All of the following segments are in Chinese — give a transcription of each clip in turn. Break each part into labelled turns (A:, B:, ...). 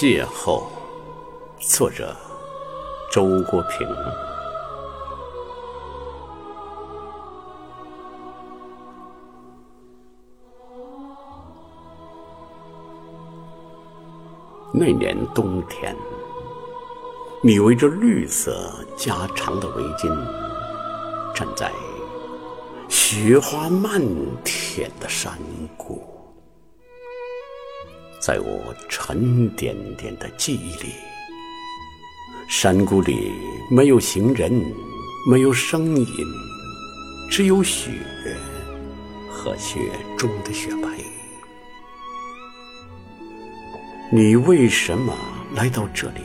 A: 邂逅，作者周国平。那年冬天，你围着绿色加长的围巾，站在雪花漫天的山谷。在我沉甸甸的记忆里，山谷里没有行人，没有声音，只有雪和雪中的雪白。你为什么来到这里？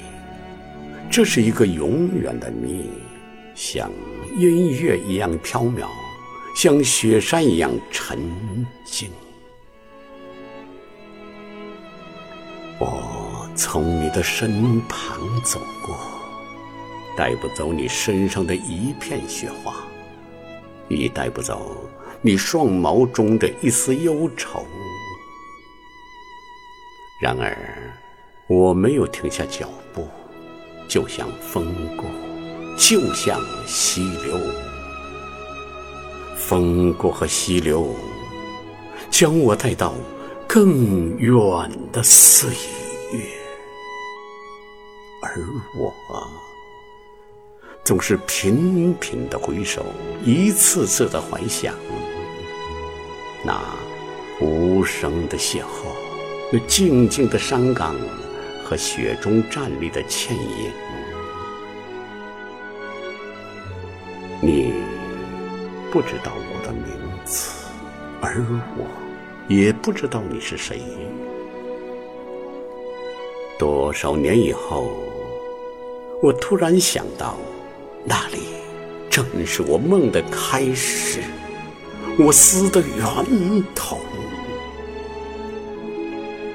A: 这是一个永远的谜，像音乐一样飘渺，像雪山一样沉静。从你的身旁走过，带不走你身上的一片雪花，也带不走你双眸中的一丝忧愁。然而，我没有停下脚步，就像风过，就像溪流，风过和溪流，将我带到。更远的岁月，而我总是频频的回首，一次次的怀想那无声的邂逅，那静静的山岗和雪中站立的倩影。你不知道我的名字，而我。也不知道你是谁。多少年以后，我突然想到，那里正是我梦的开始，我思的源头。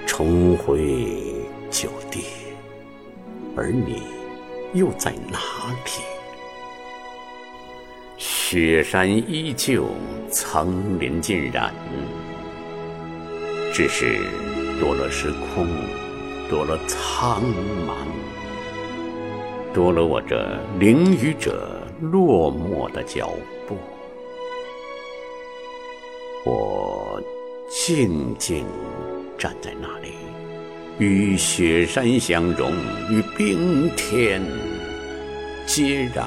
A: 重回旧地，而你又在哪里？雪山依旧，层林尽染。只是多了时空，多了苍茫，多了我这淋雨者落寞的脚步。我静静站在那里，与雪山相融，与冰天接壤。